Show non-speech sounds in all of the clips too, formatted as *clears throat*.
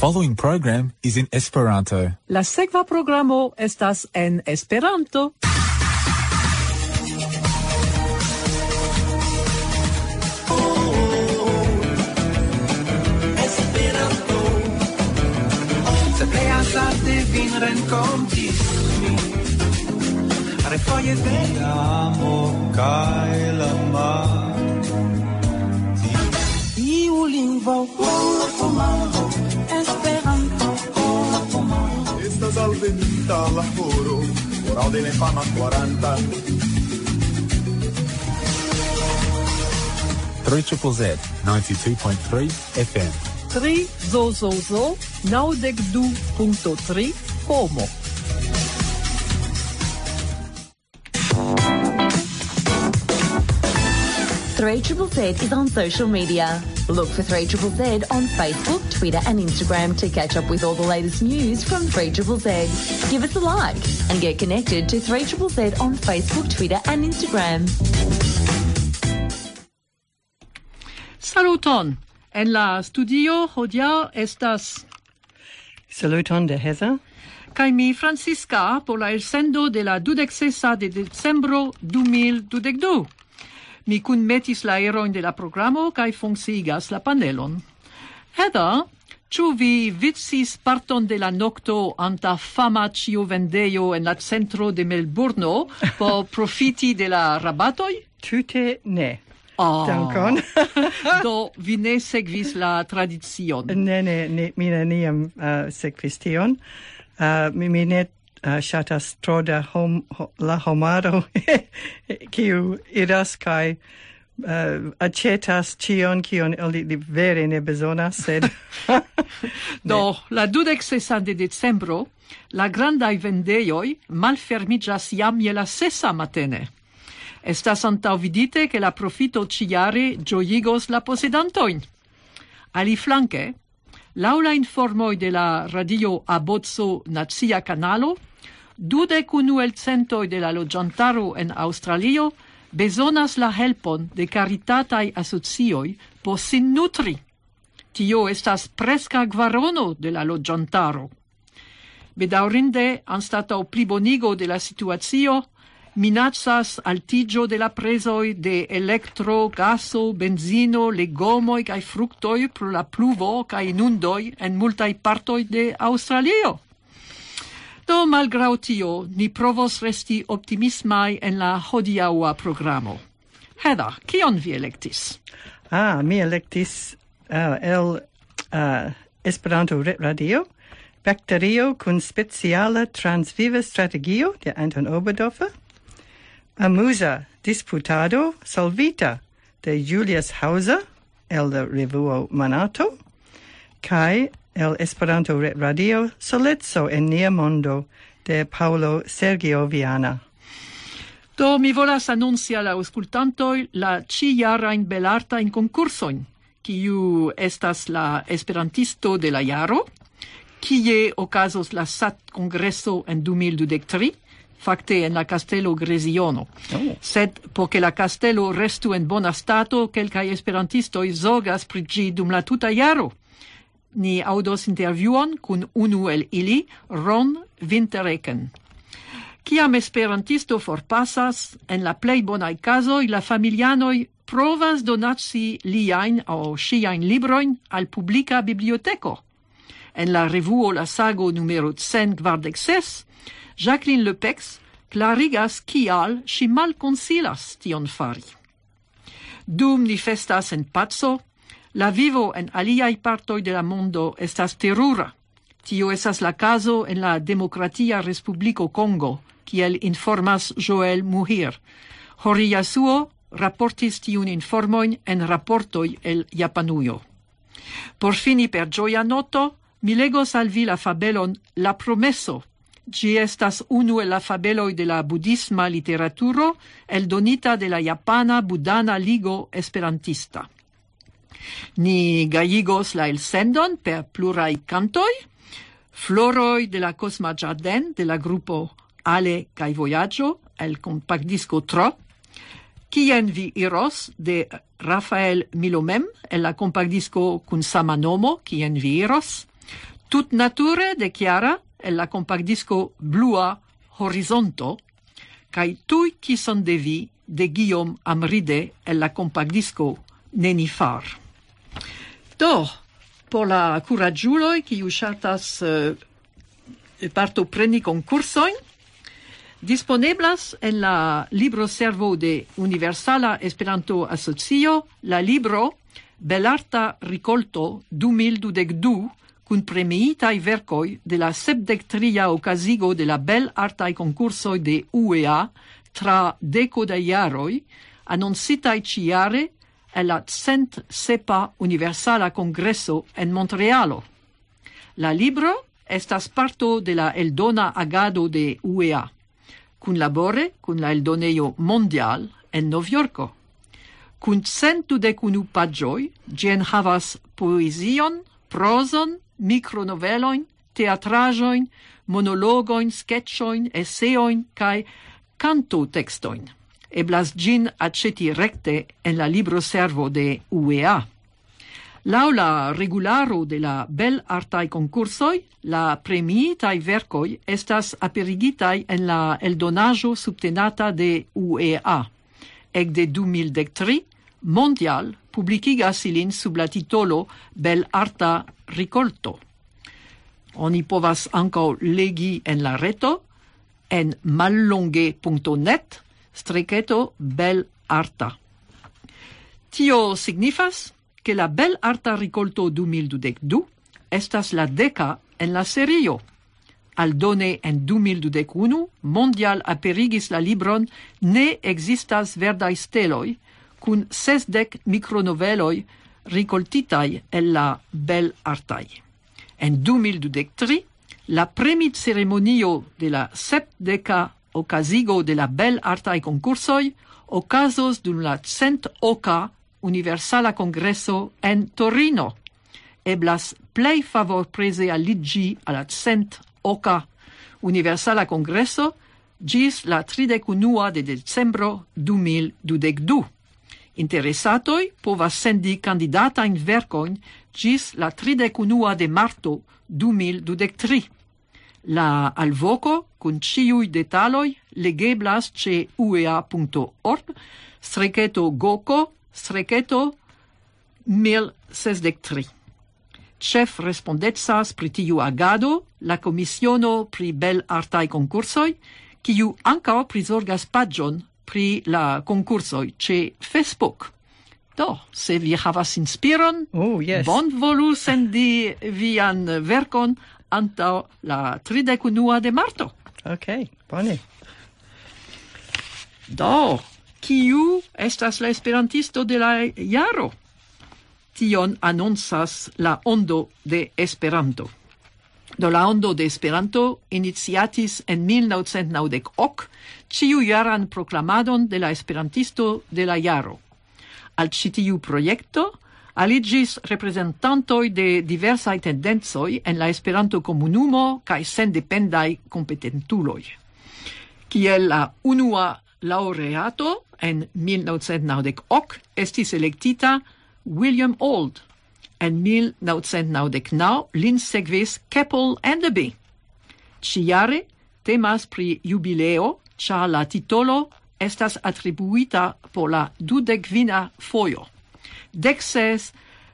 following program is in Esperanto. La sekva programo estas en Esperanto. Se plej azarde vin renkontis mi Refoje de amo kaj la mar Iu lingvo ol pomaro Three fama 40. Triple Z, 92.3 FM. 3 zo zo zo, punto 3 como. Triple Z is on social media. Look for Three Triple Z on Facebook, Twitter, and Instagram to catch up with all the latest news from Three Triple Z. Give us a like and get connected to Three Triple Z on Facebook, Twitter, and Instagram. Saluton! En la studio hodiaŭ estas Saluton de Heather. kaj mi Francisca por la elsendo de la dudeksesa de decembro 2022. Mi cun metis la eroin de la programo kaj funksigas la panelon. Heda, Ĉu vi vitsis parton de la nokto anta fama ĉiovendejo en la centro de Melburno por *laughs* profiti de la rabatoj? Tute ne. Oh. Dankon. *laughs* do *laughs* vi ne sekvis la tradicion. Ne, ne, ne mi neniam uh, sekvis tion. Uh, mi, mi ne uh, ŝatas tro da hom, ho, la homaro *laughs* kiu iras kaj ah, uh, acetas cion cion ili li vere ne bezonas, sed... *laughs* Do, la dudec sesa de decembro, la grandai vendeioi malfermigas jam je la sesa matene. Estas antau vidite che la profito ciare gioigos la posedantoin. Ali flanque, laula informoi de la radio Abozzo Nazia Canalo, dudec unu el centoi de la loĝantaro en Aŭstralio bezonas la helpon de caritataj asocioj por sin nutri. Tio estas presca kvarono de la loĝantaro. Bedaŭrinde, anstataŭ plibonigo de la situacio, minacas altigio de la presoi de electro, gaso, benzino, legomoi cae fructoi pro la pluvo cae inundoi en multai partoi de Australio. Do malgrau tio, ni provos resti optimismai en la hodiaua programo. Hedda, kion vi electis? Ah, mi electis uh, eh, el uh, Esperanto Radio, Bacterio kun speciala transviva strategio de Anton Oberdorfer, Amusa disputado solvita de Julius Hauser el de revuo Manato, kai el Esperanto Ret Radio Soleco en Nia Mondo de Paolo Sergio Viana. Do mi volas annunci al auscultantoi la ciarain belartain concursoin, kiu estas la esperantisto de la jaro, kie okazos la SAT congresso en 2023, Fakte en la castello Gresiono. Oh. Sed, ke la castello restu en bona stato, quelcae esperantistoi zogas pri dum la tuta jaro ni audos intervjuon kun unu el ili, Ron Wintereken. Kiam esperantisto forpasas, en la plej bonaj kazoj la familianoj provas donaci liajn aŭ ŝiajn librojn al publika biblioteko. En la revuo La Sago numero 146, Jacqueline Lepex clarigas kial ŝi malkonsilas tion fari. Dum ni festas en paco, La vivo en aliaj partoj de la mondo estas terura. Tio estas la caso en la Democratia Respubliko Kongo, kiel informas Joel Muhir. Horiyasuo raportis tiun informoin en raportoi el Japanujo. Por fini per gioia noto, mi legos al vi la fabelon La Promesso. Gi estas unu el la fabeloi de la budisma literaturo, eldonita de la Japana Budana Ligo Esperantista. Ni gaigos la elsendon per plurai cantoi, Floroi de la Cosma Jardin de la gruppo Ale kai Voyaggio, el compact disco Tro, Kien vi iros de Rafael Milomem el la compact disco kun sama nomo Kien vi iros, Tut nature de Chiara el la compact disco Blua Horizonto, kai Tui kison de vi de Guillaume Amride el la compact disco nenifar. Do, por la curagiuloi, qui usatas uh, eh, partopreni concursoin, disponeblas en la libro servo de Universala Esperanto Asocio la libro Belarta Ricolto 2022 cun premiitai vercoi de la sepdectria ocasigo de la bel artai concursoi de UEA tra deco da iaroi, annoncitai ciare el la cent sepa Universala congresso en Montrealo. La libro estas parto de la eldona agado de UEA, cun labore cun la eldoneio mondial en Novjorko. Cun centu de cunu pagioi, gen havas poesion, proson, micronoveloin, teatrajoin, monologoin, sketchoin, esseoin, cae canto textoin eblas gin aceti recte en la libro servo de UEA. Lau la regularo de la bel artai concursoi, la premiitai vercoi estas aperigitai en la eldonajo subtenata de UEA. Ec de 2013, Mondial publicigas ilin sub la titolo Bel Arta Ricolto. Oni povas ankaŭ legi en la reto en mallonge.net striceto bel arta. Tio signifas che la bel arta ricolto 2012 estas la deca en la serio. Aldone en 2021 mondial aperigis la libron Ne existas verdai steloi cun sesdec micronoveloi ricoltitai el la bel artai. En 2023 la premit ceremonio de la sepdeca ocasigo de la bel artai concursoi ocasos dun la cent oca universala congresso en Torino. Eblas plei favor prese aligi alla cent oca universala congresso gis la tridecunua de decembro 2022. Interessatoi povas sendi candidata in vercoin gis la tridecunua de marto 2023. La alvoco cun ciui detaloi legeblas ce uea.org strecheto goco streketo 1063. Chef respondetsas pri tiu agado la commissiono pri Bel artai concursoi kiu anca prisorgas pagion pri la concursoi ce Facebook. Do, se vi havas inspiron, oh, yes. bon volu sendi vian verkon antau la tridec unua de marto. Ok, bone. Do, kiu estas la esperantisto de la jaro? Tion anonsas la ondo de Esperanto. Do la ondo de Esperanto iniciatis en 1998 ciu jaran proclamadon de la esperantisto de la jaro. Al citiu proiecto aligis representantoi de diversaj tendenzoi en la Esperanto-komunumo kaj sendependai kompetentuloj. Kiel la unua laureato en 1990 estis elektita William Old. En 1999 lin segvis Keppel Enderby. Ciare temas pri jubileo, cia la titolo estas atribuita por la dudecvina fojo. Dexes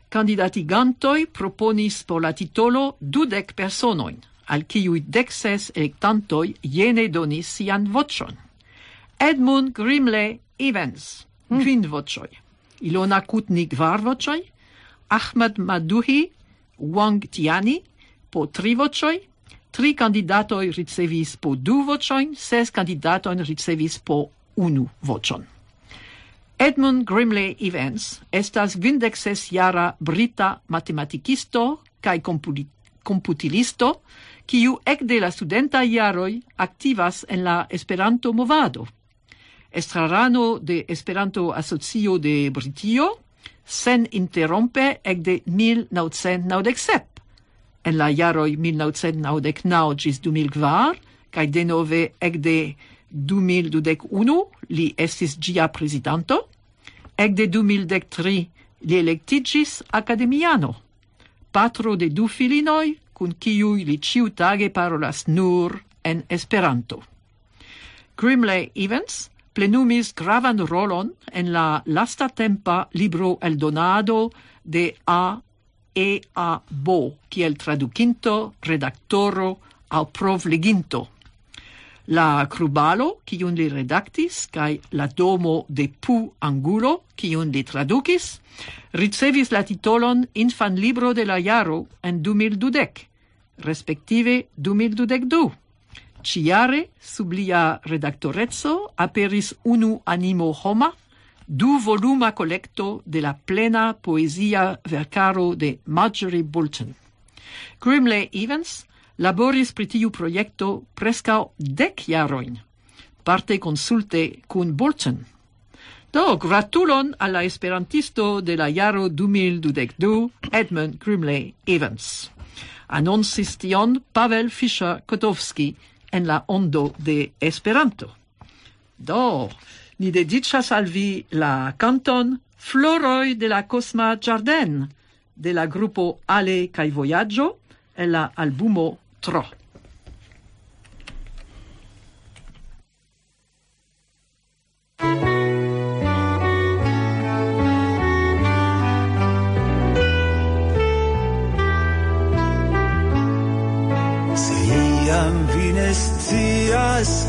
candidatigantoi proponis por la titolo dudec personoin, al ciui dexes electantoi jene donis sian vocion. Edmund Grimley Evans, mm. kvin vocioi. Ilona Kutnik var vocioi, Ahmed Maduhi, Wang Tiani, po tri vocioi, tri candidatoi ricevis po du vocioin, ses candidatoin ricevis po unu vocion. Edmund Grimley Evans estas vindexes jara brita matematikisto kaj komputilisto, kiu ekde la studenta jaroj aktivas en la Esperanto-movado. Estrarano de Esperanto-Asocio de Britio, sen interrompe ekde 1997, en la jaroj 1999 ĝis 2004, kaj denove ekde 2021 li estis gia presidente, ec de 2013 li electigis academiano, patro de du filinoi, cun kiui li ciutage parolas nur en Esperanto. Grimley Evans plenumis gravan rolon en la lasta tempa libro el donado de A. E. A. Bo, kiel traducinto, redaktoro au provleginto la Krubalo, kiun li redactis kai la Domo de Pu Angulo, kiun li tradukis, ricevis la titolon Infan Libro de la Jaro en 2012, respektive 2012. Ciare, sub lia redaktorezzo, aperis unu animo homa, du voluma collecto de la plena poesia vercaro de Marjorie Bolton. Grimley Evans laboris pri tiu projekto prescau dec jaroin, parte consulte cun Bolton. Do, gratulon alla esperantisto de la jaro 2022, Edmund Grimley Evans. Annoncis tion Pavel Fischer-Kotowski en la ondo de Esperanto. Do, ni dedicas al vi la canton Floroi de la Cosma Jardin de la grupo Ale Kai Voyaggio e la albumo rostro. Serían fines días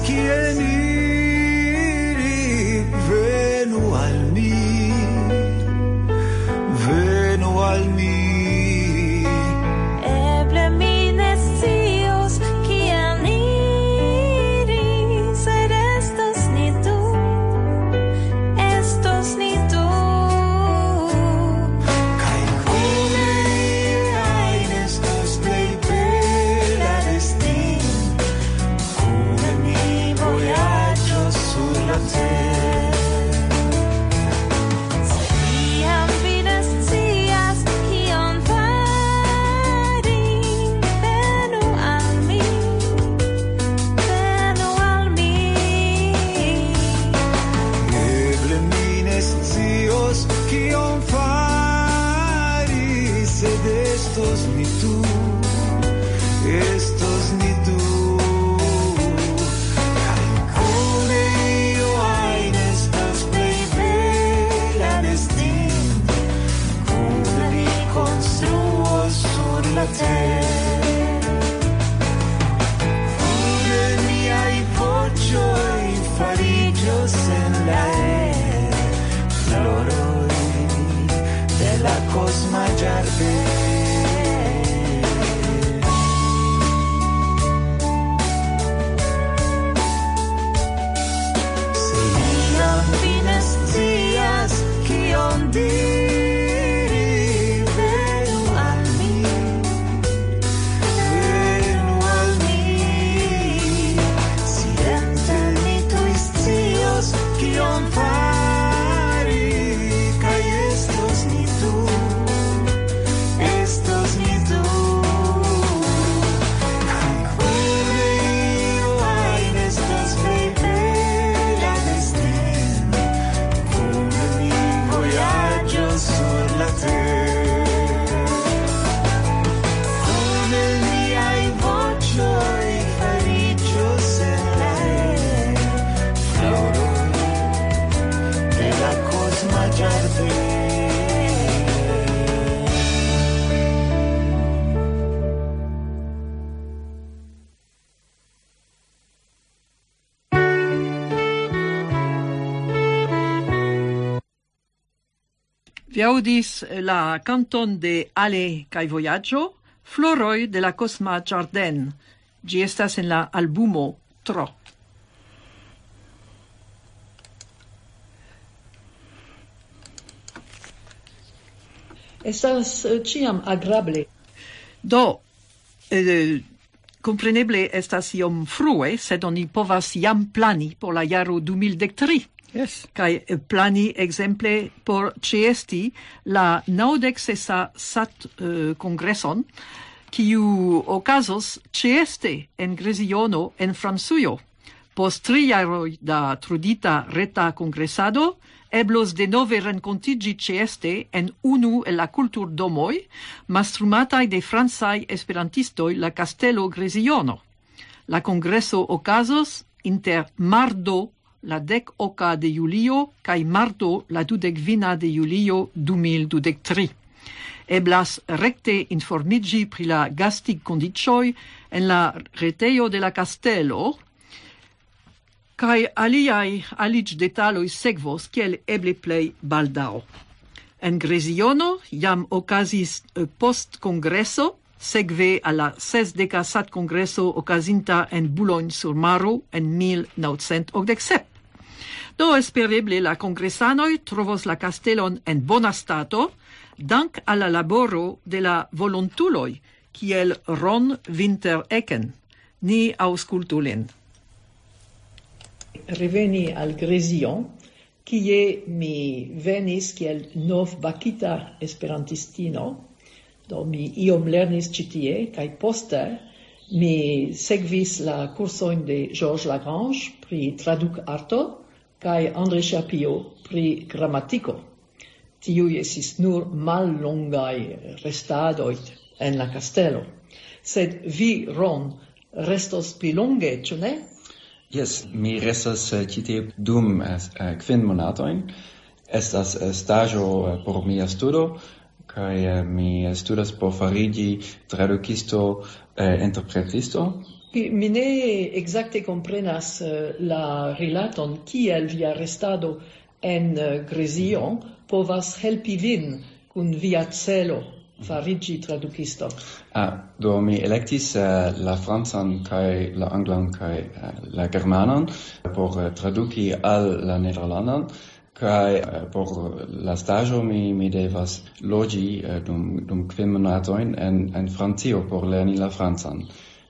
Vi audis la canton de Ale kai Voyaggio, Floroi de la Cosma Jardin. Gi estas en la albumo Tro. Estas eh, ciam agrable. Do, eh, compreneble estas iom frue, sed oni povas jam plani por la jaro 2013. Yes. Kai eh, plani exemple por CST la naudexesa sat eh, uh, congresson kiu okazos CST en Gresiono en Fransujo. Post tri jaroj da trudita reta congressado, eblos de nove rencontigi CST en unu el la cultur domoi, mastrumatai de fransai esperantistoi la Castello Gresiono. La congreso ocasos inter mardo la dec oca de julio cae marto la dudec vina de julio 2023. Eblas recte informigi pri la gastic condicioi en la reteio de la castello, cae aliai alic detaloi segvos kiel eble plei baldao. En Gresiono jam ocasis eh, post congresso segve alla sesdeca sat congresso ocasinta en Boulogne-sur-Maro en 1987. Do espereble la congressanoi trovos la castellon en bona stato, dank alla laboro de la volontuloi, kiel Ron Winter Ecken. Ni auscultu lin. Reveni al Gresion, kie mi venis kiel nov bakita esperantistino, Do mi iom lernis ĉi tie kaj poste mi sekvis la kursojn de Georges Lagrange pri traduk arto kaj André Chapio pri gramatiko. Tiuj estis nur mallongaj restadoj en la kastelo. Sed vi, Ron, restos pli longe, ĉu ne? Yes, mi restas uh, eh, tie dum uh, kvin monatoin. Estas uh, stajo uh, por mia studo, kaj eh, mi studas por farigi tradukisto eh, interpretisto. Mi ne exacte comprenas eh, la rilaton kiel via restado en eh, Grezio mhm. povas helpi vin kun via celo farigi tradukisto. Ah, do mi electis uh, eh, la francan kai la anglan kai uh, la germanan por uh, traduki al la nederlandan kai eh, por la stajo mi mi devas logi eh, dum dum kvin monatoin en en Francio por lerni la francan.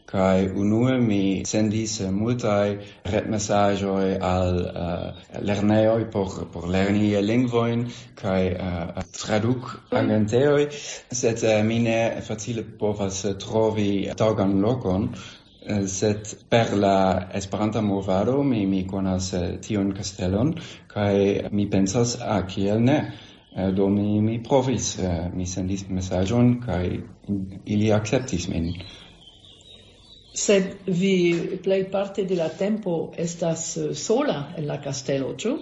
Kai unue mi sendis eh, multai retmessagoi al uh, lerneoi por por lerni lingvoin kai uh, traduk agenteoi set uh, mine facile povas trovi tagan lokon Eh, sed per la Esperanta movado mi mi konas eh, tion castellon kai mi pensas a kiel ne? Eh, do mi mi provis mi sendis mesaĝon kai ili akceptis min. Sed vi plej parte de la tempo estas sola en la castello ĉu?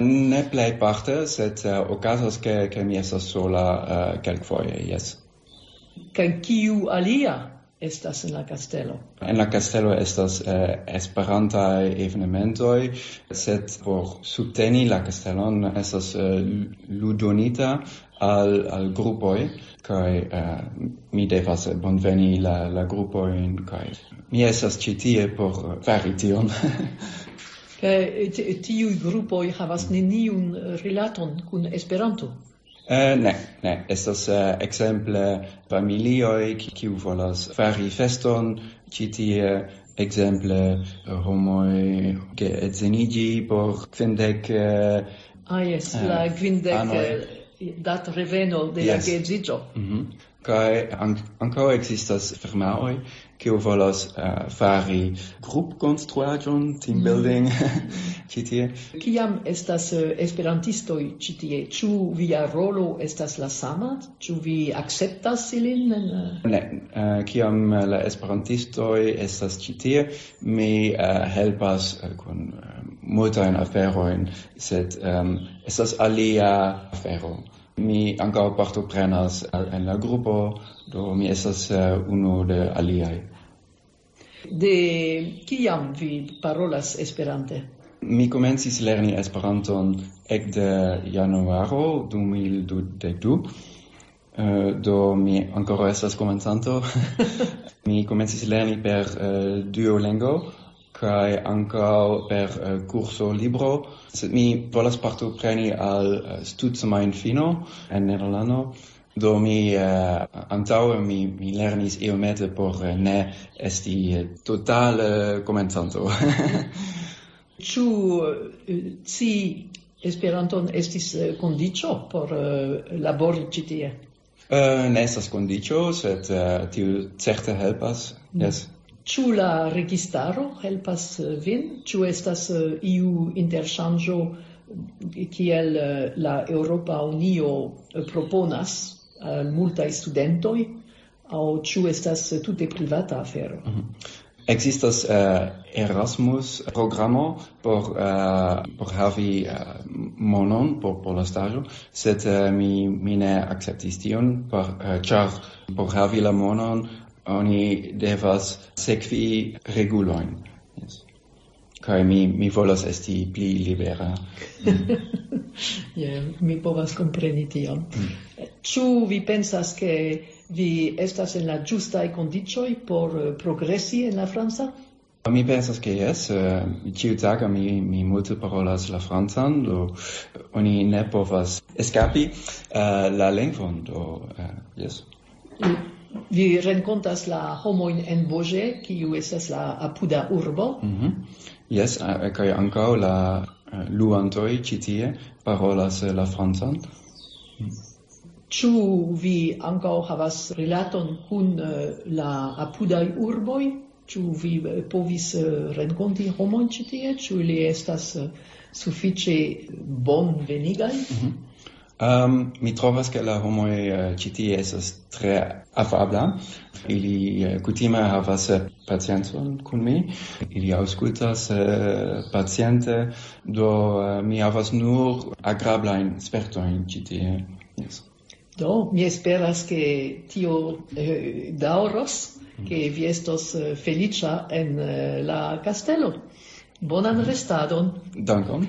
Ne plej parte, sed uh, okazas ke ke mi estas sola uh, kelkfoje, jes. Kaj kiu alia estas en la castelo? En la castelo estas eh, esperantaj evenementoj, sed por subteni la castelon estas eh, ludonita al al grupoj kaj eh, mi devas bonveni la la grupojn kaj mi estas ĉi tie por fari tion. Kaj tiuj grupoj havas neniun rilaton kun Esperanto. Eh, ne, ne, estas uh, eh, exemple familioi kiu volas fari feston, ci tie exemple homoi che etzenigi por quindec... Uh, eh, ah, yes, eh, la quindec. Eh, dat reveno de yes. la geedzigio. Mm -hmm. Kai an, anco existas firmaoi kiu volas uh, eh, fari grup konstruaĵon team mm. building *laughs* ĉi tie. Kiam estas uh, esperantistoj ĉi tie ĉu via rolo estas la sama? Ĉu vi akceptas ilin en eh? ne uh, kiam la esperantistoj estas ĉi tie mi uh, helpas uh, kun uh, multajn aferojn sed um, estas alia afero. Mi ankaŭ partoprenas en la grupo do mi estas uh, unu de aliaj. De kiam vi parolas Esperante? Mi komencis lerni Esperanton ekde januaro 2022. Uh, eh, do mi ancora estas komencanto. *laughs* mi komencis lerni per uh, Duolingo, kaj ankaŭ per eh, uh, kurso libro, sed mi volas partopreni al uh, studsemajnfino en Nederlando, Do mi uh, antaŭe mi mi lernis iomete por uh, ne esti eh, uh, totale komencanto. *laughs* Ĉu ci Esperanton estis kondiĉo por labori ĉi tie? ne estas kondiĉo, sed tiu certe helpas. Mm. Yes. Ĉu la registaro helpas vin? Ĉu estas iu interŝanĝo kiel la Europa Unio proponas al multaj studentoj aŭ ĉu estas tute privata afero? Mm -hmm. Existas uh, Erasmus programo por uh, por havi uh, monon por por la stajo, sed uh, mi mi ne akceptis tion por uh, ĉar por havi la monon oni devas sekvi regulojn. Yes kaj mi mi volas esti pli libera. *laughs* Je, mi povas kompreni tion. Mm. Ĉu mm. vi pensas ke vi estas en la ĝustaj kondiĉoj por eh, progresi en la franca? Mi pensas che yes, uh, eh, ciu taga mi, mi multe parolas la francan, do oni ne povas escapi uh, eh, la lingvon, do uh, yes. Mm vi rencontas la homoin en Boje, kiu estas la apuda urbo. Mm -hmm. Yes, kaj ankaŭ la luantoj ĉi tie parolas eh, la francan. Ĉu vi ankaŭ havas rilaton kun eh, la apudaj urboj? Ĉu vi eh, povis renkonti homojn ĉi tie? Ĉu ili estas sufiĉe bonvenigaj? Mm -hmm. Um, mi trovas che la homo uh, eh, citi esas tre afabla. Ili uh, kutime havas eh, pacienton kun mi. Ili auscultas uh, paciente, do uh, mi havas nur agrabla in sperto in citi. Yes. Do, mi esperas che tio eh, dauros, che mm. vi estos eh, felicia en eh, la castello. Bonan mm. restadon. Dankon.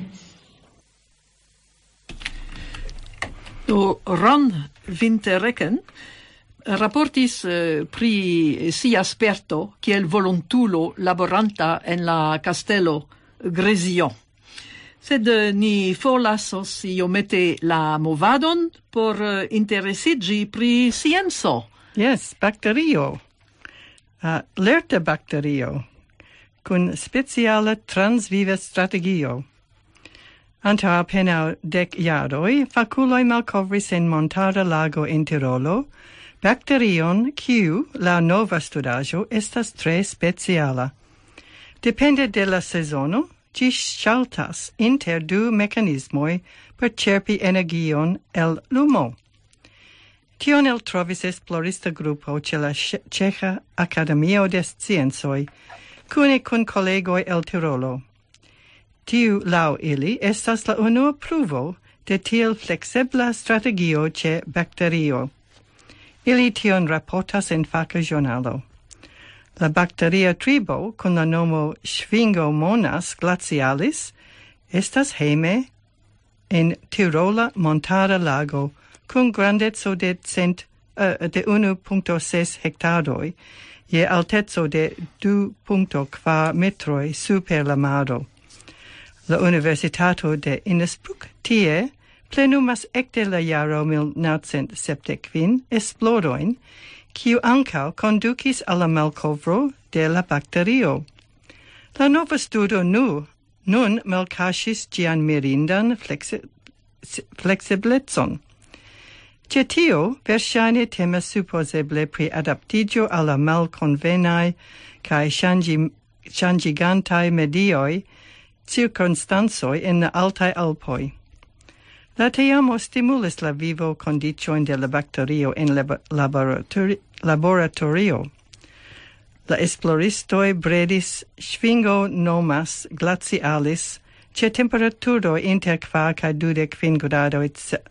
Do Ron Winterrecken eh, raportis eh, pri sia sperto kiel volontulo laboranta en la castello Gresion. Sed eh, ni forlasos iomete la movadon por eh, interesiĝi pri scienco. Yes, bakterio. Uh, lerte bakterio kun speciala transviva strategio. Anta apenaŭ dec jaroj, faculoi malcovris en montara lago in Tirolo bacterion, quiu, la nova studaĵo estas tre speciala. Depende de la sezono, ci saltas inter du mecanismoi per cerpi energion el lumo. Tion el trovis esplorista grupo ce la Ĉeĥa Academio de Scienzoi, cune cun collegoi el Tirolo. Tiu lau ili estas la unua pruvo de tiel flexebla strategio ce bacterio. Ili tion raportas en faca giornalo. La bacteria tribo con la nomo Schwingomonas glacialis estas heme en Tirola montara lago cum grandezzo de cent uh, de 1.6 hectaroi je altezzo de 2.4 metroi super la maro. La Universitato de Innsbruck tie plenumas ecte la jaro 1975 esplodoin, kiu ancau conducis alla malcovro de la bacterio. La nova studo nu, nun malcasis gian mirindan flexi flexiblezon. Ce tio, versaine temas supposeble pri adaptigio alla malconvenai cae changi, changigantai medioi circunstansoi in altai alpoi. La teamo stimulis la vivo condicioin de la bacterio in laboratori laboratorio. La esploristoi bredis sfingo nomas glacialis ce temperaturo inter qua ca dudec fin gradoi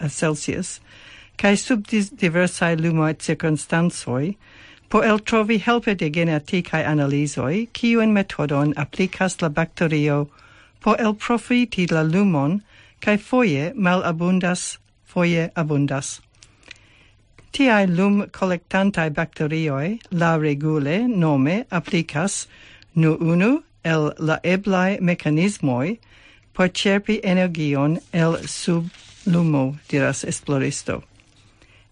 Celsius, cae sub diversae lumoi circunstansoi, po el trovi helpe de geneticae analisoi, ciuen metodon applicas la bacterio por el profiti la lumon, cae foie malabundas, foie abundas. Tiae lum collectantae bacterioi la regule nome applicas nu unu el la eblae mecanismoi por cerpi energion el sub lumo, diras esploristo.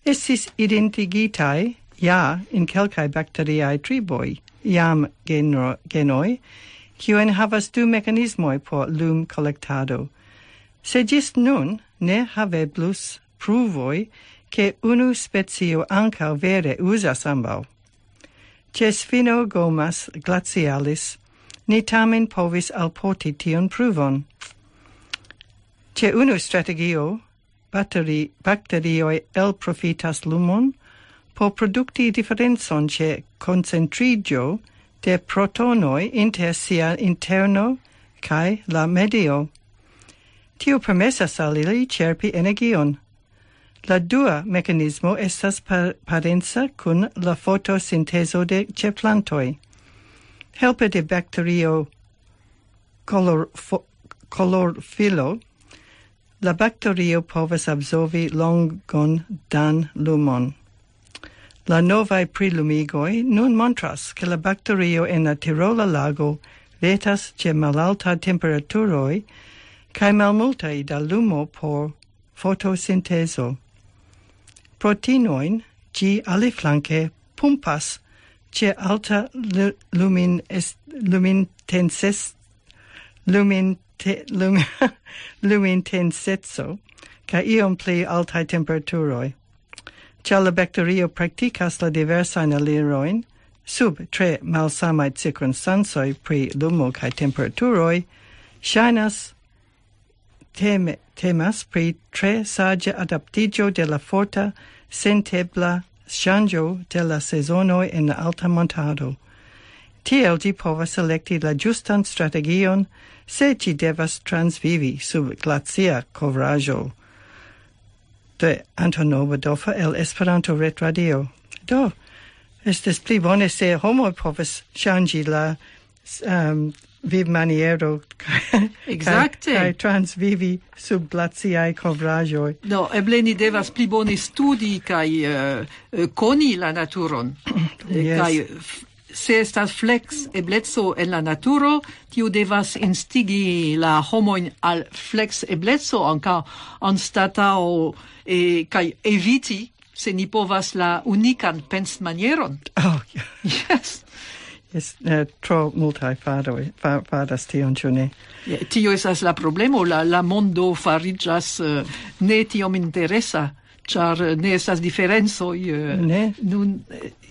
Estis identigitae, ja, in calcae bacteriae triboi, iam genro, genoi, kiu enhavas du mecanismoi por lum collectado. Se gis nun ne haveblus pruvoi che unu spezio ancao vere usas ambau. Cies fino gomas glacialis, ni tamen povis alporti tion pruvon. Ce unu strategio, batteri, bacterioi el profitas lumon, po producti differenzon ce concentrigio de protonoi inter sia interno cae la medio. Tio permessas al ili cerpi energion. La dua mecanismo estas par parenza cun la fotosinteso de ceplantoi. Helpe de bacterio color, colorfilo, la bacterio povas absorbi longon dan lumon. La novae prilumigoi nun montras che la bacterio en la Tirola lago vetas ce malalta temperaturoi cae malmultai da lumo por fotosinteso. Proteinoin gi aliflanque pumpas ce alta lumin est, lumin tenses lumin te, lum, *laughs* lumin tensetso ca iom pli altai temperaturoi. Cia la bacterio practicas la diversain aliroin, sub tre malsamai circunstansoi pri lumo cae temperaturoi, shainas teme, temas pri tre sage adaptigio de la forta sentebla shangio de la sezonoi en la alta montado. Tiel gi povas selecti la justan strategion se ci devas transvivi sub glacia covrajo de Antono Badolfo el Esperanto Ret Radio. Do, estes pli bone se homo povas changi la um, vivmaniero Exacte. kaj transvivi sub glaciaj covrajoi Do, eble ni devas pli bone studi kaj uh, koni la naturon *clears throat* yes. kaj se estas flex eblezzo en la naturo, tiu devas instigi la homoin al flex eblezzo, anca anstatao e, kai eviti se ni povas la unican pens manieron. Oh, yeah. yes. Yes, uh, tro multae fadoi, fa, fadas tion, ĉu ne? Yeah, tio esas la problemo, la, la mondo farigas uh, eh, ne tiom interesa, char ne esas diferencoj uh, ne. nun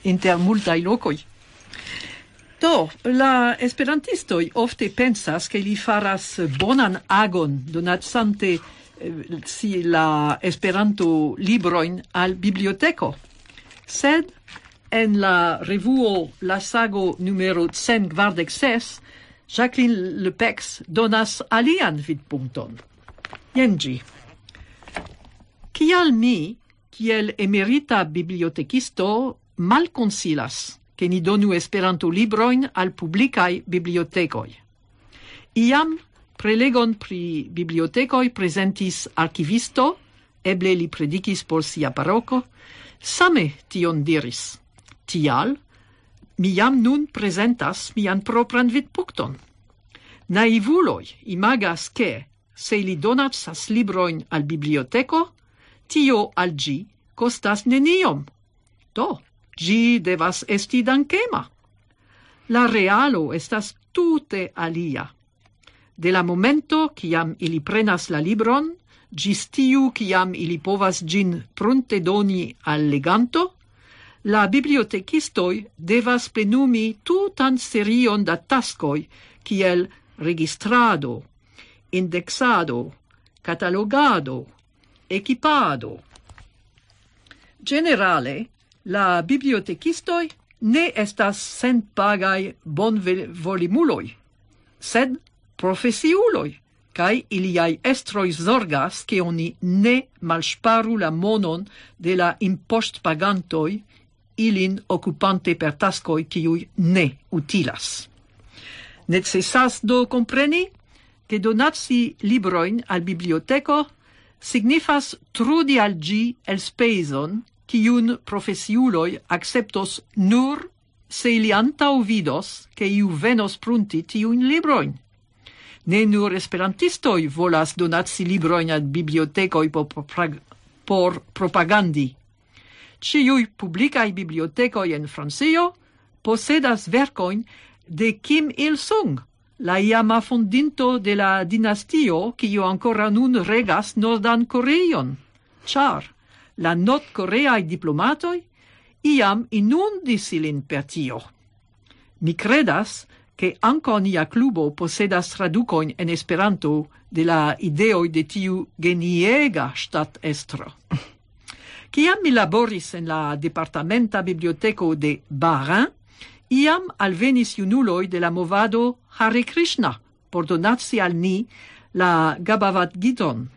inter multaj lokoj. Do, la esperantistoj ofte pensas ke li faras bonan agon donacante eh, si la Esperanto librojn al biblioteko. Sed en la revuo La Sago numero 146, Jacqueline Lepex donas alian vidpunkton. Jen ĝi. Kial mi, kiel emerita bibliotekisto, malkonsilas che ni donu Esperanto libroin al publicai bibliotecoi. Iam prelegon pri bibliotecoi presentis archivisto, eble li predicis por sia paroco, same tion diris. Tial, mi jam nun presentas mian propran vidpunkton. Naivuloj imagas che, se li donacas libroin al biblioteco, tio al gi costas neniom. Do, Gi devas esti dankema. La realo estas tute alia. De la momento kiam ili prenas la libron, gis tiu kiam ili povas gin prunte doni al leganto, la bibliotekistoj devas plenumi tutan serion da taskoj kiel registrado, indexado, catalogado, equipado. Generale, la bibliotekistoj ne estas senpagaj bonvolimuloj, sed profesiuloj, kaj iliaj estroj zorgas, ke oni ne malŝparu la monon de la impoŝtpagantoj ilin okupante per taskoj, kiuj ne utilas. Necesas do compreni che donaci libroin al biblioteco signifas trudi al gi el speson kiun profesiuloi acceptos nur se ili antau vidos che iu venos prunti tiun libroin. Ne nur esperantistoi volas donatsi libroin ad bibliotecoi por, por propagandi. Ciui publicae bibliotecoi en Francio posedas vercoin de Kim Il-sung, la iama fondinto de la dinastio, cio ancora nun regas Nordan Koreon. Char, la nord-coreai diplomatoi iam inundis ilin per tio. Mi credas che anco nia clubo posedas traducoin en Esperanto de la ideoi de tiu geniega stat estro. *laughs* Ciam mi laboris en la departamenta biblioteco de Barin, iam alvenis iunuloi de la movado Hare Krishna por donatsi al ni la Gabavad Giton.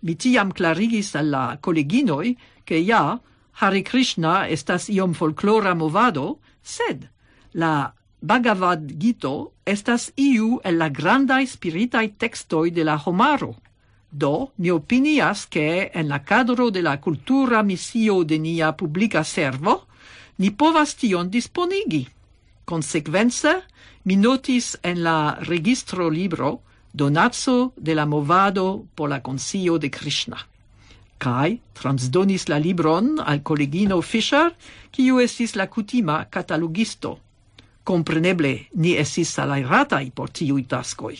Mi tiam clarigis al la colleginoi che ja, Hare Krishna estas iom folklora movado, sed la Bhagavad Gita estas iu el la grandai spiritai textoi de la homaro. Do, mi opinias che en la cadro de la cultura misio de nia publica servo, ni povas tion disponigi. Consequenza, mi notis en la registro libro Donazzo de la movado por la consio de Krishna. Kai transdonis la libron al kolegino Fischer, kiu estis la kutima katalogisto. Compreneble, ni estis salairatai por tiui taskoi.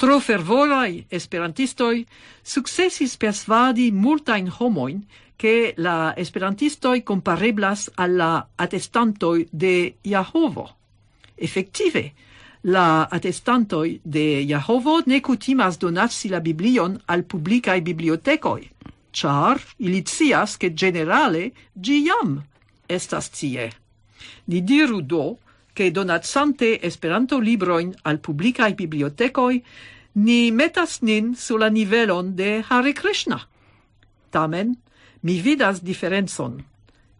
Tro fervoraj esperantistoj successis persvadi multajn homojn, che la esperantistoi compareblas alla attestantoi de Jahovo. Effective, La attestantoi de Jehovo ne kutimas donatsi la Biblion al publicae bibliotecoi, char ili cias ke generale giam estas tie. Ni diru do, che donatsante Esperanto libroin al publicae bibliotekoi ni metas nin sur la nivelon de Hare Krishna. Tamen, mi vidas diferenzon,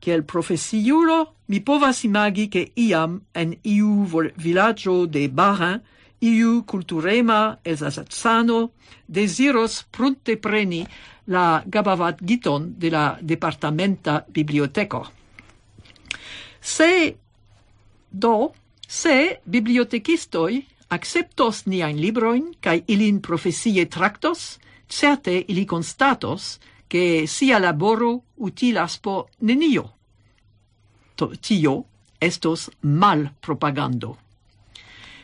kiel profesiulo Mi povas imagi che iam en iu villaggio de Barin iu culturema elsasatsano desiros prunte preni la Gabavad Giton de la departamenta biblioteco. Se do se bibliotekistoi acceptos niain libroin cae ilin profesie tractos, certe ili constatos che sia laboro utilas po nenio tio estos mal propagando.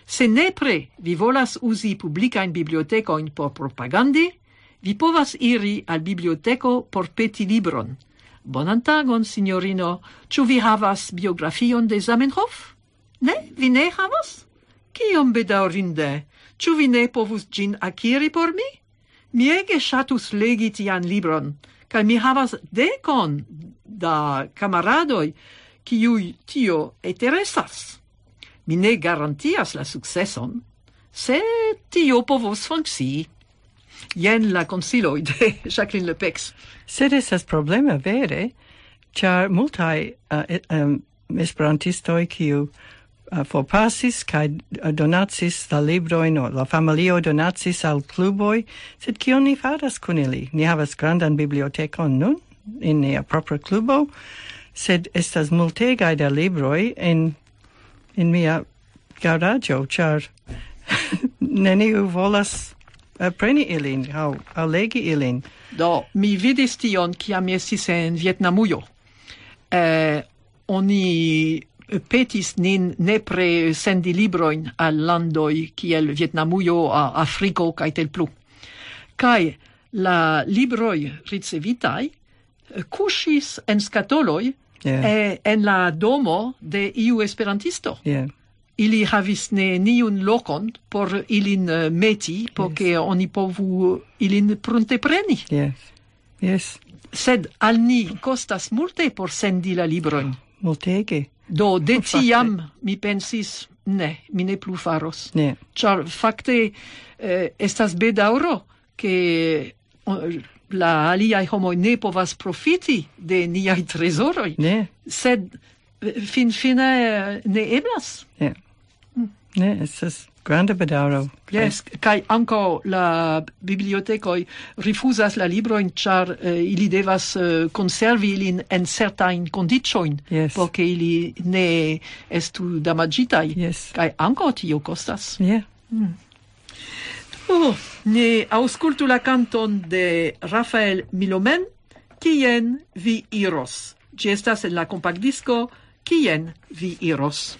Se nepre vi volas usi publicain bibliotecoin por propagandi, vi povas iri al biblioteco por peti libron. Bonan tagon, signorino, ciu vi havas biografion de Zamenhof? Ne, vi ne havas? Kiom bedaurinde, ciu vi ne povus gin akiri por mi? Mi ege shatus legi tian libron, kaj mi havas decon da camaradoi, kiui tio interesas. Mi ne garantias la successon, se tio povos funccii. Jen la consiloi de *laughs* Jacqueline Lepex. Sed esas problema vere, char multai uh, um, esperantistoi kiu uh, forpasis kai uh, donacis la libroin o la familio donatsis al cluboi, sed kion ni faras kun ili? Ni havas grandan bibliotekon nun in nia propra clubo, sed estas multega da libroi en en mia garaĝo, ĉar *laughs* neniu volas uh, preni ilin aŭ, aŭ legi ilin. Do, mi vidis tion kiam estis en Vjetnamujo. Eh, oni eh, petis nin nepre sendi libroin al landoj kiel Vjetnamujo, Afriko kaj tel plu. Kaj la libroj ricevitaj eh, kuŝis en skatoloj yeah. e, en la domo de iu esperantisto. Yeah. Ili havis ne niun lokon por ilin eh, meti, por yes. oni povu ilin prunte preni. Yes. Yes. Sed al ni costas multe por sendi la libron. Multege. Do, de *laughs* tiam mi pensis, ne, mi ne plu faros. Ne. Char, facte, eh, estas bedauro, che la aliai homoi ne povas profiti de niai tresoroi. Ne. Sed finfine ne eblas. Yeah. Mm. Ne, estas granda bedaŭro. Yes, kai ankaŭ la bibliotekoj rifusas la librojn, char eh, ili devas eh, conservi ilin en certajn kondiĉojn, yes. por ili ne estu damagitai Yes. kai ankaŭ tio costas Yeah. Mm. Oh, ne auscultu la canton de Rafael Milomen, Kien vi iros. Gi estas en la compact disco Kien vi iros.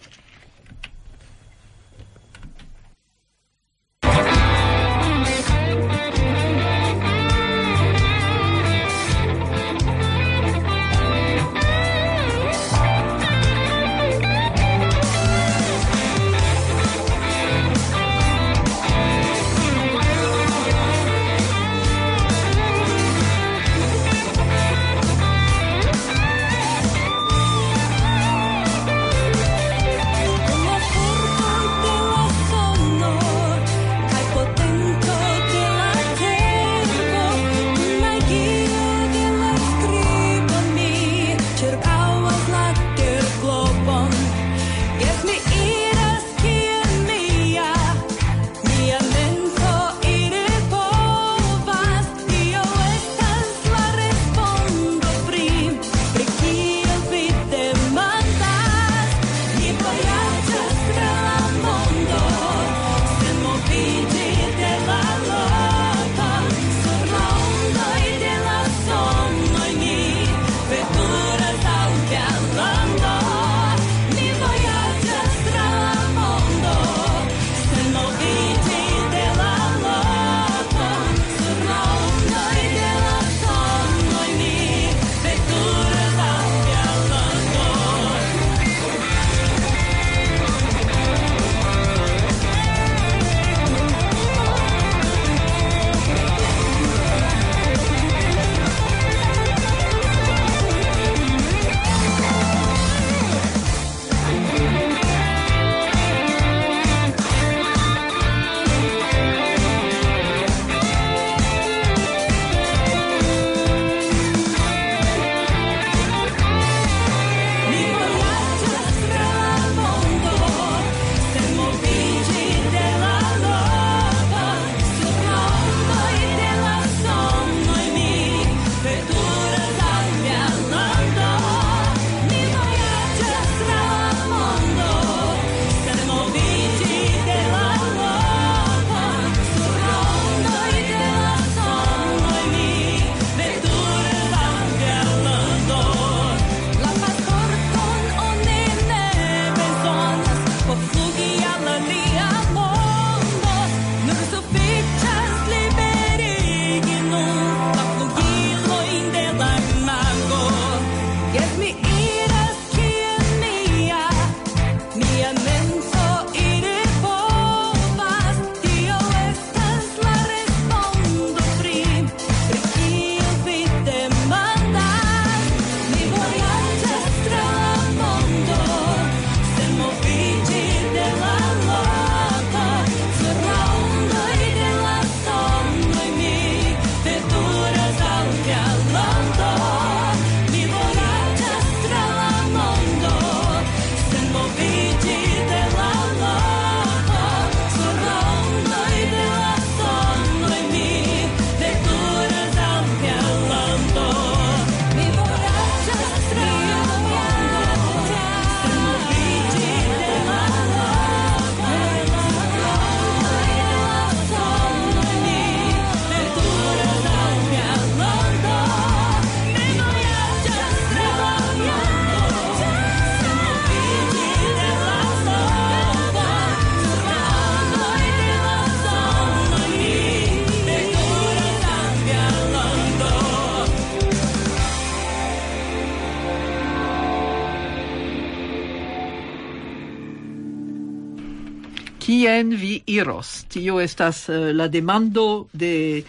iros. Tio estas uh, la demando de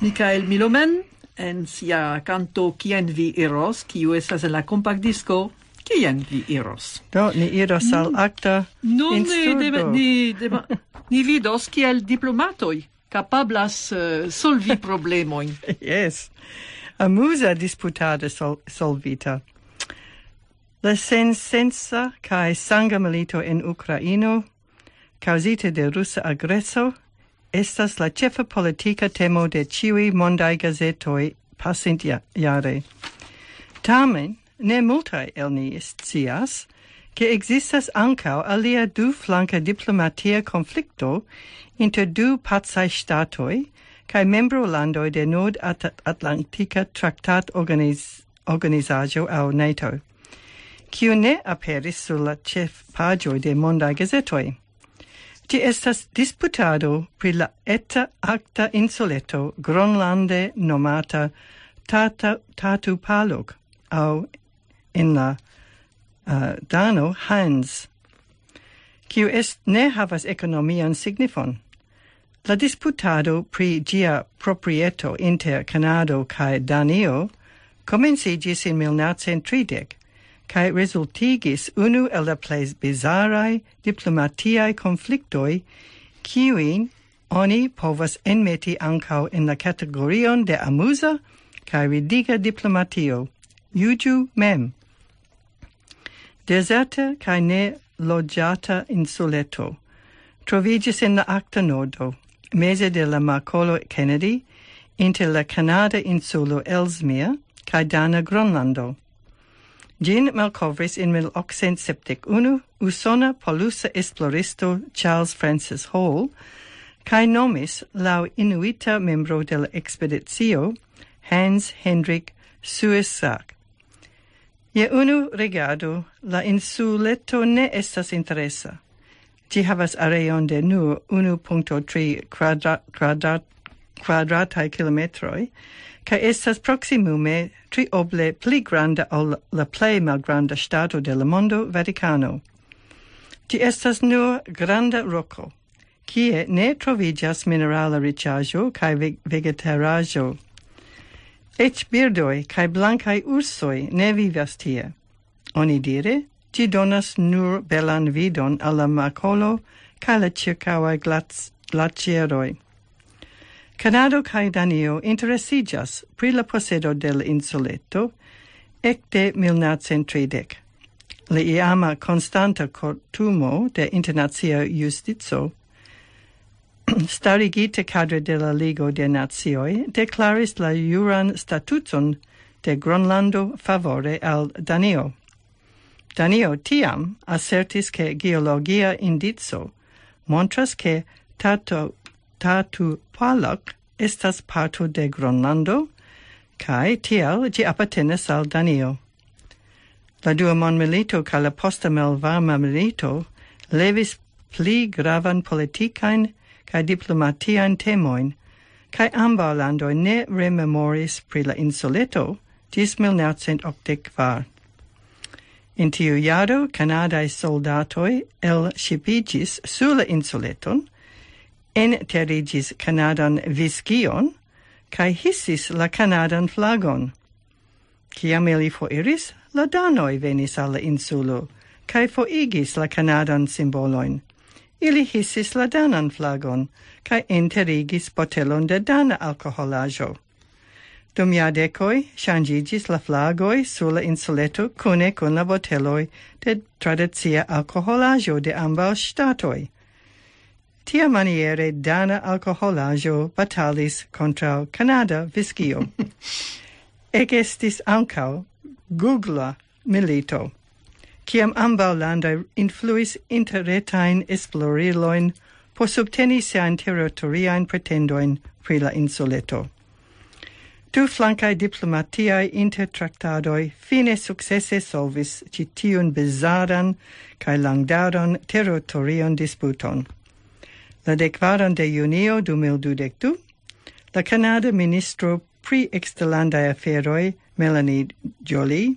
Michael Milomen en sia canto Kien vi iros, kiu estas en la compact disco Kien vi iros? Do, ni iros al acta Nun instrudo. ni, de, ni, de, ni vidos kiel diplomatoi capablas uh, eh, solvi *laughs* problemoin. yes. Amusa disputada sol, solvita. La sensenza cae sanga milito in Ucraino causite de russa aggresso, estas la cefa politica temo de ciui mondai gazetoi pasint iare. Tamen, ne multae el ni scias, che existas ancao alia du flanca diplomatia conflicto inter du pazai statoi cae membro landoi de Nord At Atlantica Tractat Organiz Organizaggio au NATO, kiu ne aperis sur la cef pagioi de mondai gazetoi. Ci estas disputado pri la eta acta insuleto Gronlande nomata Tata, Tatu Paluk au in la uh, Dano Hans, kiu est ne havas economian signifon. La disputado pri gia proprieto inter Canado cae Danio comencigis in 1930, cae resultigis unu el la plei bizarrae diplomatiae conflictoi, kiuin oni povas enmeti ancau in la categorion de amusa cae ridiga diplomatio, iugiu mem. Deserta cae ne loggiata insuleto, trovigis in la acta nodo, mese de la Marcolo Kennedy, inter la Canada insulo Ellesmere cae Dana Gronlando. Gin malcovris in 1871 usona polusa esploristo Charles Francis Hall, cae nomis lau inuita membro de la Hans Hendrik Suessac. Je unu regado, la insuleto ne estas interesa. Gi havas areon de nur 1.3 quadrat, quadrat, quadratai kilometroi, ca estas proximume trioble pli granda ol la plei malgranda stato de la mondo Vaticano. Ti estas nur granda roco, kie ne trovigas minerala riĉaĵo kaj vegetaraggio. Ec birdoi kaj blancai ursoi ne vivas tie. Oni dire, ti donas nur belan vidon alla macolo makolo la la ĉirkaŭaj glaĉeroj. Canado cae Danio interesigas pri la posedo del insuleto ecte 1930. La iama constanta cortumo de internazia justizo *clears throat* starigite cadre de la Ligo de Nazioi declaris la juran statuton de Gronlando favore al Danio. Danio tiam assertis che geologia indizo montras che tatu, tatu Hualog estas parto de Gronlando, kai tiel ĝi apartenas al Danio. La dua mondmilito ca la posta malvarma milito levis pli gravan politicain kaj diplomatiajn temoin, cae amba landoj ne rememoris pri la insuleto ĝis 1984. In tiu jaro Canadae soldatoi el shipigis sulla insuleton enterigis Kanadan viskion cae hissis la Kanadan flagon. Ciam ili foiris, la Danoi venis alla insulo, cae foigis la Kanadan simboloin. Ili hissis la Danan flagon, cae enterigis botelon de Dana alcoholajo. Dum iadecoi, changigis la flagoi sulla insuleto cune con la boteloi de tradizia alcoholajo de ambas statoi – Tia maniere dana alcoholajo batalis contra Canada viscio. *laughs* Ec estis ancau Googla milito, ciam ambau landai influis interretain esploriloin por subteni sian territoriaen pretendoin pri la insuleto. Du flancae diplomatiae intertractadoi fine successe solvis citiun bizaran cae langdaron territorion disputon la declaron de junio 2012, la Canada ministro pri exterlandae aferoj Melanie Jolie,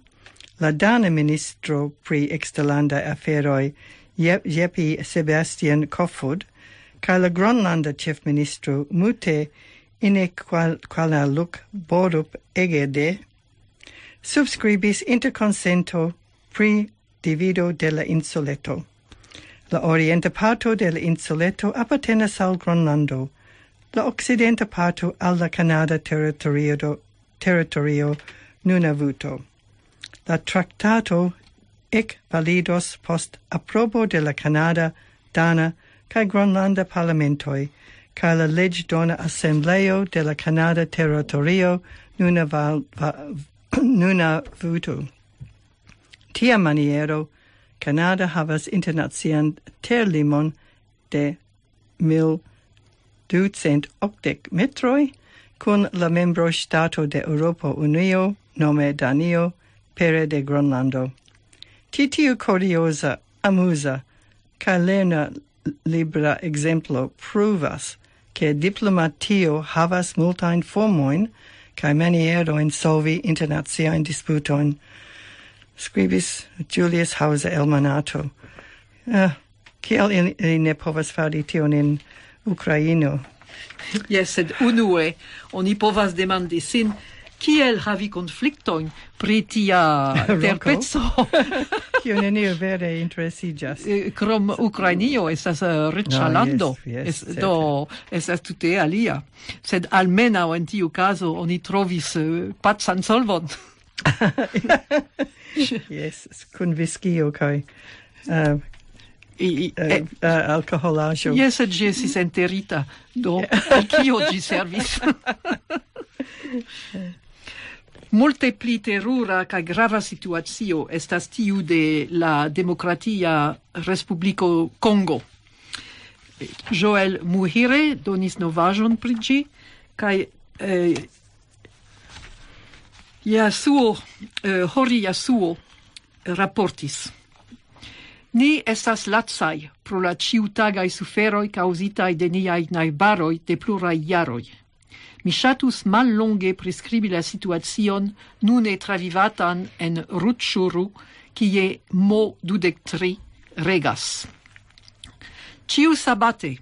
la dana ministro pri exterlandaj aferoj Jeppe Sebastian Kofod, ca la Gronlanda chief ministro Mute in qual quala luc Borup Egede subscribis interconsento pri divido de la insuleto. La orienta parto de la insuleto appartenas al Gronlando, la occidenta parto alla Canada territorio, do, territorio Nunavuto. La tractato ec validos post approbo de la Canada, Dana, cae Gronlanda parlamentoi, cae la legge dona assembleo de la Canada territorio Nunavuto. *clears throat* Nunavuto. Tia maniero, Canada havas internacian terlimon de 1280 metroi kun la membro stato de Europa Unio nome Danio pere de Gronlando. Titiu curiosa, amusa, ca lerna libra exemplo pruvas che diplomatio havas multain formoin kaj manieroin solvi internaziaen disputoin, scribis Julius Hauser Elmanato. Uh, ah, kiel ili ne povas fari tion in Ukraino? Yes, sed unue oni povas demandi sin kiel havi conflictoin pri tia *laughs* terpezzo. *laughs* Kio neniu vere interesigas. Eh, krom Ukrainio estas uh, riĉa no, lando, yes, yes, es, do estas tute alia. Sed almenaŭ en tiu caso oni trovis uh, pacan solvon. *laughs* *laughs* yes, kun viskio kai. um, I, eh, uh, uh, alcoholajo. Yes, et gi estis enterita, do al *laughs* kio gi servis. *laughs* Multe pli terura kaj grava situacio estas tiu de la Demokratia Respubliko Kongo. Joel Muhire donis novaĵon pri ĝi kaj eh, Yasuo, uh, eh, Hori Yasuo, eh, raportis. Ni estas latsai pro la ciutagai suferoi causitai de niai naibaroi de plurai jaroi. Mi shatus mal longe prescribi la situacion nune travivatan en Rutshuru, kie mo dudec tri regas. Ciu sabate,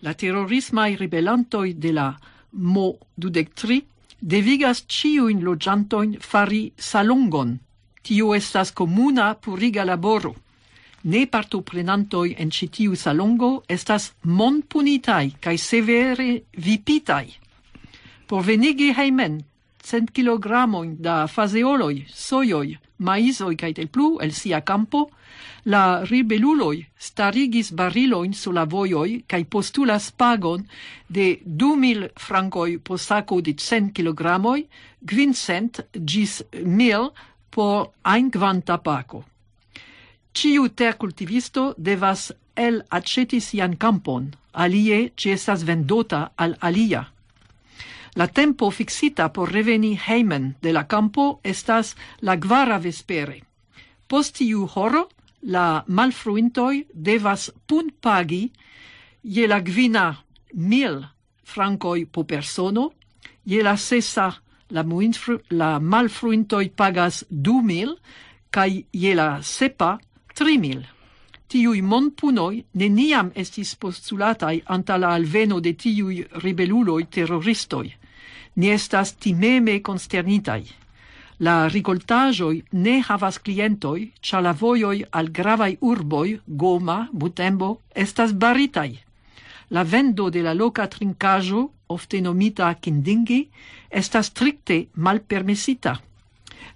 la terrorismai ribelantoi de la mo dudec tri devigas ciuin logiantoin fari salongon. Tio estas comuna puriga laboro. Ne partoprenantoi en citiu salongo estas monpunitai cae severe vipitai. Por venigi heimen cent kilogramoin da fazeoloj, sojoj, maizoj kaj tel plu el sia campo, la ribeluloj starigis barilojn sur la vojoj kaj postulas pagon de 2000 frankoj po sako de cent kilogramoj, kvincent ĝis mil por ein kvanta pako. Ciu tercultivisto devas el aceti sian campon, alie ci estas vendota al alia. La tempo fixita por reveni heimen de la campo estas la gvara vespere. Post tiu horo, la malfruintoi devas pun pagi je la gvina mil francoi po persono, je la sesa la, muinfru, la malfruintoi pagas du mil, cae je la sepa tri mil. Tiui monpunoi neniam estis postulatai anta la alveno de tiui ribeluloi terroristoi ni estas timeme consternitai. La ricoltajoi ne havas clientoi, cia la voioi al gravai urboi, Goma, Butembo, estas baritai. La vendo de la loca trincajo, ofte nomita kindingi, estas stricte malpermesita.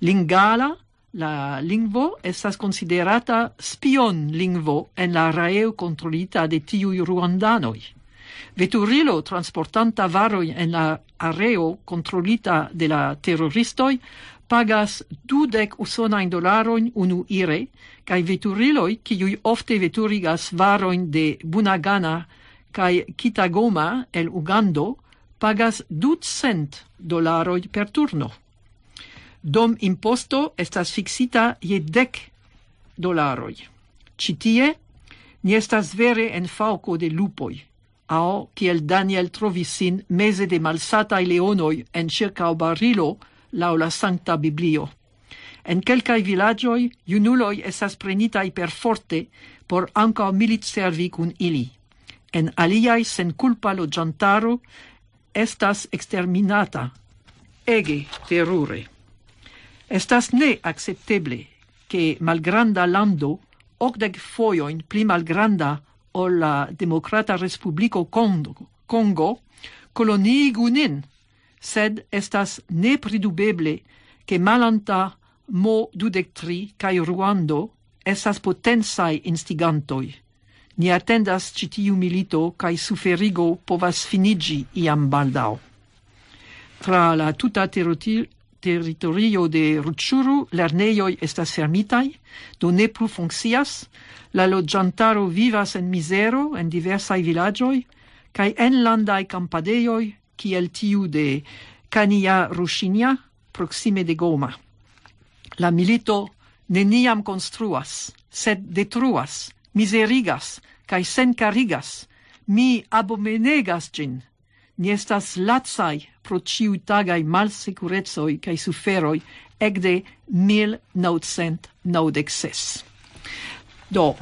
Lingala, la lingvo, estas considerata spion lingvo en la raeo controlita de tiui ruandanoi. Veturilo transportanta varoi en la areo controlita de la terroristoi pagas dudec usonain dolaroin unu ire, cae veturiloi, ciui ofte veturigas varoin de Bunagana cae Kitagoma el Ugando, pagas ducent dolaroi per turno. Dom imposto estas fixita je dec dolaroi. Citie, ni estas vere en fauco de lupoi au kiel Daniel trovis sin de de malsatai leonoi en circau barilo lau la sancta biblio. En quelcae villagioi, iunuloi esas prenitai per forte por anca milit servi cun ili. En aliai sen culpa lo giantaro estas exterminata. Ege terrore. Estas ne accepteble che malgranda lando, ocdec foioin pli malgranda o la Democrata Respubliko Congo, Congo coloniigu nin, sed estas nepridubeble che malanta mo dudectri cae Ruando estas potensai instigantoi. Ni atendas citiu milito kaj suferigo povas finigi iam baldao. Tra la tuta teritorio territorio de Rutŝuru lernejoj estas fermitaj, do ne plu funkcias, la loĝantaro vivas en mizero en diversaj vilaĝoj kaj enlandaj kampadejoj kiel tiu de Kania Rushinia proxime de Goma. La milito neniam construas, sed detruas, mizerigas sen senkarigas. Mi abomenegas gin. Ni estas latsai pro ciu tagai malsecurezoi cae suferoi egde 1996. Do,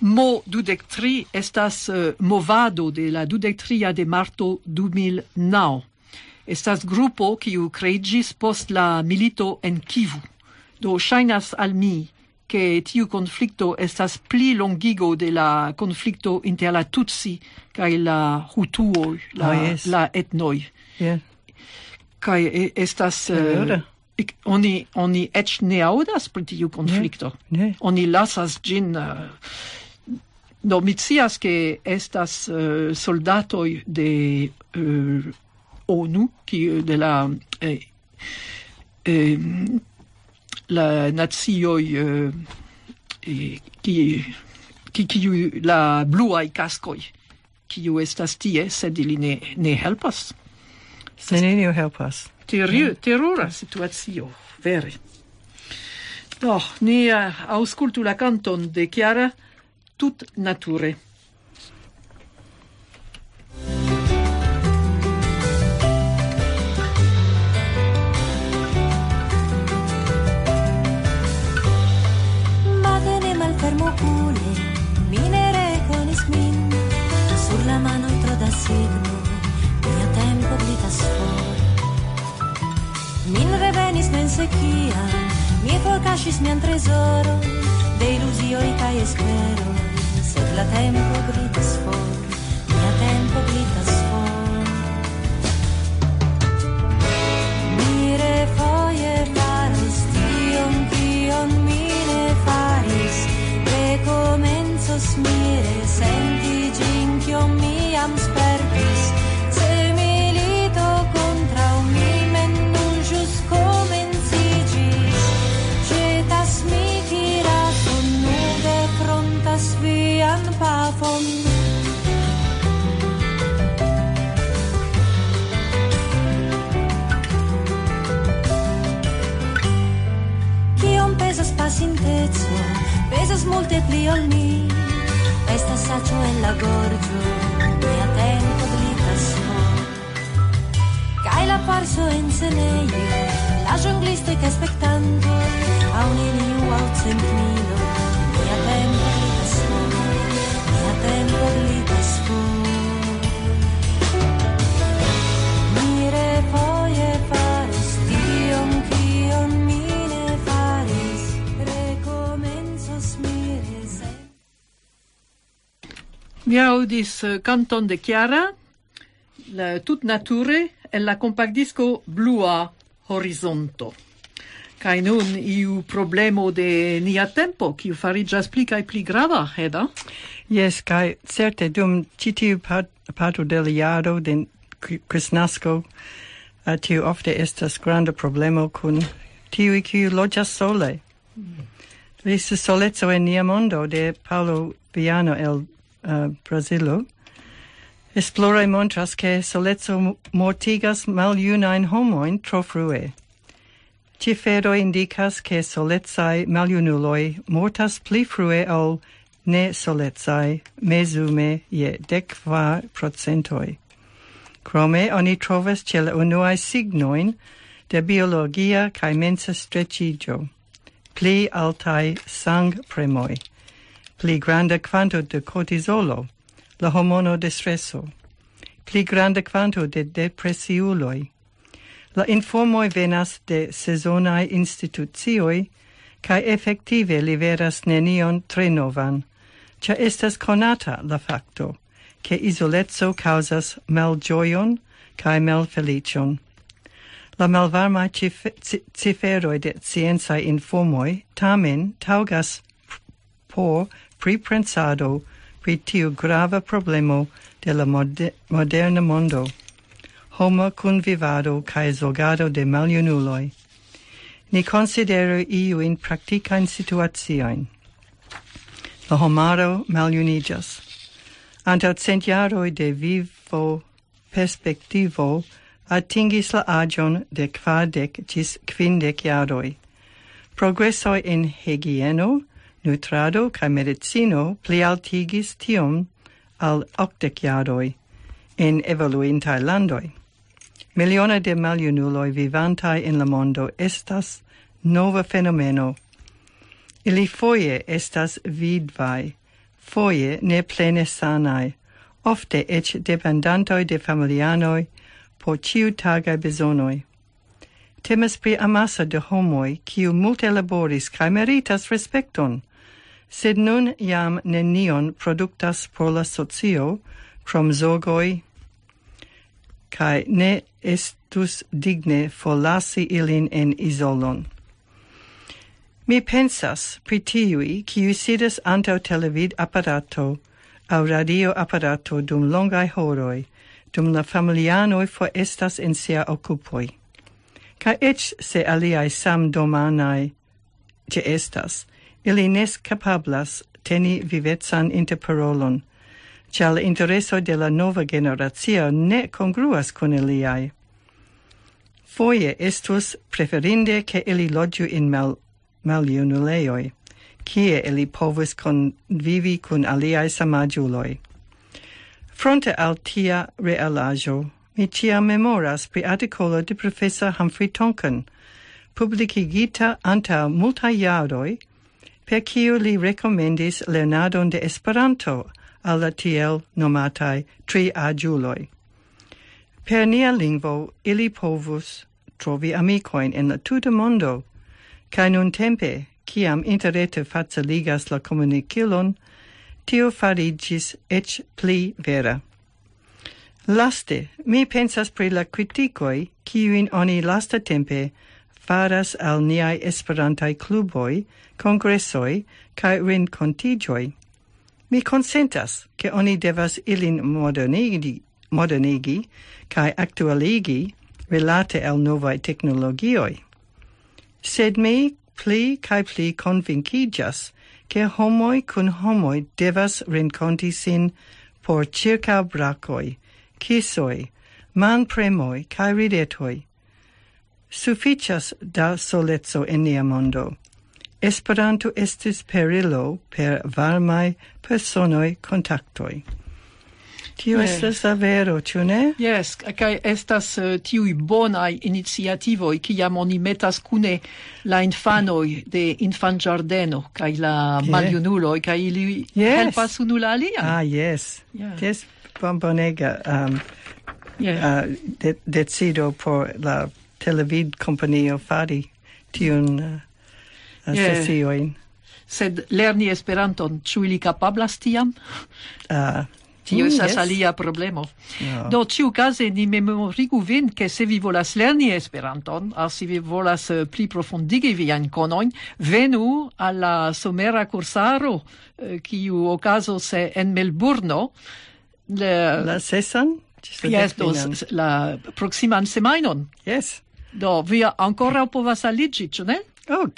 Mo dudec tri estas uh, movado de la dudec tria de marto 2009. Estas grupo kiu creigis post la milito en Kivu. Do shainas al mi che tiu conflicto estas pli longigo de la conflicto inter la Tutsi kaj la Hutuoi, la, ah, yes. la etnoi kai Kaj estas... Uh, ik, oni, oni eĉ ne aŭdas pri tiu konflikto. Ne, ne. Oni lasas ĝin... Eh, uh, do mi scias ke estas uh, soldatoj de uh, ONU, ki, de la... Eh, eh, la nazioj uh, eh, ki ki kiu la bluaj kaskoj kiu estas tie sed ili ne ne helpas Se nenio helpas. Teru, terura situatio, vere. Do, ni uh, auscultu la canton de Chiara tut nature. sequía, mi época es mi antresoro, de ilusioni cae espero, sed la tempo gritas for, la tempo gritas for. Mire foie faros, tion, tion mire faris, recomencos mire, senti gin, kiom miam ellos multiplican mi Esta sacho en la gorgio Mi atento glitasso Cai la parso en seneio La jonglista que spectando A un iniu al centmilo Ni audis eh, canton de Chiara, la, tut nature, e la compactdisco Blua Horizonto. Kaj nun iu problemo de nia tempo, kiu fariĝas pli kaj pli grava, Heda? Yes, kaj certe dum citiu parto del la jaro de uh, tiu ofte estas granda problemo kun tiui kiu loĝas sole. Mm. Estas soleco en nia mondo de Paolo Viano el uh, Brazilo. esplore montras che solezzo mortigas maliunain homoin tro frue. Cifero indicas che solezzai maliunuloi mortas pli frue ol ne solezzai mesume je decva procentoi. Crome oni trovas ce la unuae signoin de biologia cae mensa strecigio, pli altai sang premoi pli granda quanto de cortisolo, la hormono de stresso, pli granda quanto de depressiuloi. La informoi venas de sezonae institucioi, cae effective liveras nenion tre novan, cia estas conata la facto, che isolezzo causas malgioion cae malfelicion. La malvarma cif ciferoi de scienzae informoi tamen taugas por pripensado pri tiu grava problemo de la moder moderna mondo, homa convivado cae zogado de maliunuloi. Ni considero iuin practicain situatioin. La homaro maliunigas. Antau centiaroi de vivo perspectivo atingis la agion de quadec cis quindec iaroi. Progressoi in hygieno, nutrado kaj medicino plialtigis tiom al octec in en evoluintai landoi. Miliona de maliunuloi vivantai in la mondo estas nova fenomeno. Ili foie estas vidvai, foie ne plene sanai, ofte ec dependantoi de familianoi por ciu tagai besonoi. Temes pri amasa de homoi, kiu multe laboris cae meritas respecton – sed nun iam nenion productas por la socio, crom zogoi, cae ne estus digne forlasi ilin en isolon. Mi pensas pri tiui kiu sidas antau televid apparato au radio apparato dum longai horoi, dum la familianoi forestas in sia occupoi. Ca ec se aliai sam domanai ce estas, Ili nes capablas teni vivezan interparolon, cia la intereso de la nova generatio ne congruas con iliai. Foie estus preferinde che ili loggiu in mal, maliunuleoi, cie ili povus convivi cun aliai samagiuloi. Fronte al tia realajo, mi cia memoras pri articolo de professor Humphrey Tonkin, publicigita anta multa iaroi, per kiu li recomendis lernadon de Esperanto al la tiel nomatai tri agiuloi. Per nia lingvo ili povus trovi amicoin en la tuta mondo, cae nun tempe, ciam interrete faciligas la comunicilon, tio farigis ec pli vera. Laste, mi pensas pri la criticoi, ciuin oni lasta tempe faras al niai esperantai cluboi, congressoi, cae rincontigioi. Mi consentas che oni devas ilin modernigi, modernigi cae actualigi relate al novae technologioi. Sed mi pli cae pli convincigas che homoi cun homoi devas rinconti sin por circa bracoi, kisoi, man premoi cae ridetoi, Sufficias da solezzo en nia mondo. Esperanto estis perilo per varmai personoi contactoi. Tio yes. estas la vero, ĉu ne? Yes, kaj estas eh, uh, tiui bonai iniciativoj kiam oni metas kune la infanoj de infan giardeno, kaj la yeah. maljunuloj kaj ili yes. helpas unu la alian. Ah, yes. Yeah. Ties bonbonega um, yeah. uh, de decido por la televid companio fari tiun uh, uh yeah. sesioin. Sed lerni Esperanton, ĉu ili kapablas tiam? Uh, Tio mm, estas yes. alia problemo. No. Do ĉiukaze ni memorigu vin ke se vi volas lerni Esperanton, aŭ se vi volas uh, pli profundigi viajn konojn, venu al la somera kursaro uh, kiu okazos uh, en Melburno. Le... La sesan? Yes, dos, la proximan semajnon. Yes. Do, vi ancora povas aligi, ĉu ne? Oh,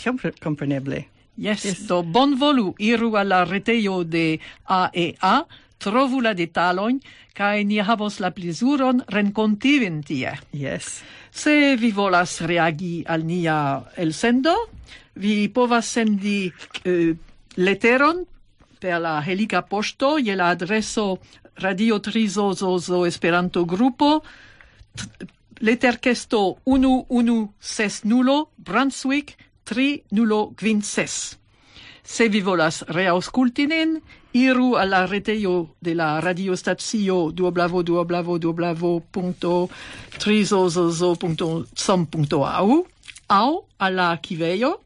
compreneble. Yes, yes, do bon volu iru al la retejo de AEA, trovu la detalojn kaj ni havos la plezuron renkontivin tie. Yes. Se vi volas reagi al nia elsendo, vi povas sendi uh, leteron per la helica posto je la adreso Radio Trizozozo Esperanto Grupo leterkesto 1160 Brunswick 3056. Se vi volas reausculti iru alla retejo de la radiostacio duoblavo au, alla archiveio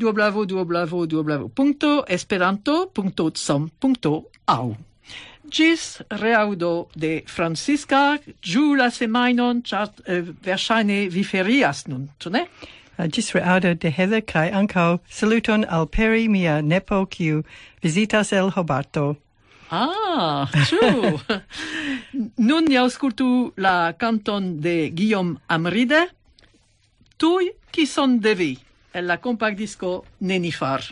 www.esperanto.com.au. Gis reaudo de Francisca, giù la semainon, char eh, versaine vi ferias nun, tu ne? Uh, gis reaudo de Heather, cae ancau saluton al peri mia nepo, kiu visitas el Hobarto. Ah, ciu! *laughs* nun ni auscultu la canton de Guillaume Amride, tui qui son de vi, el la compact disco Nenifar.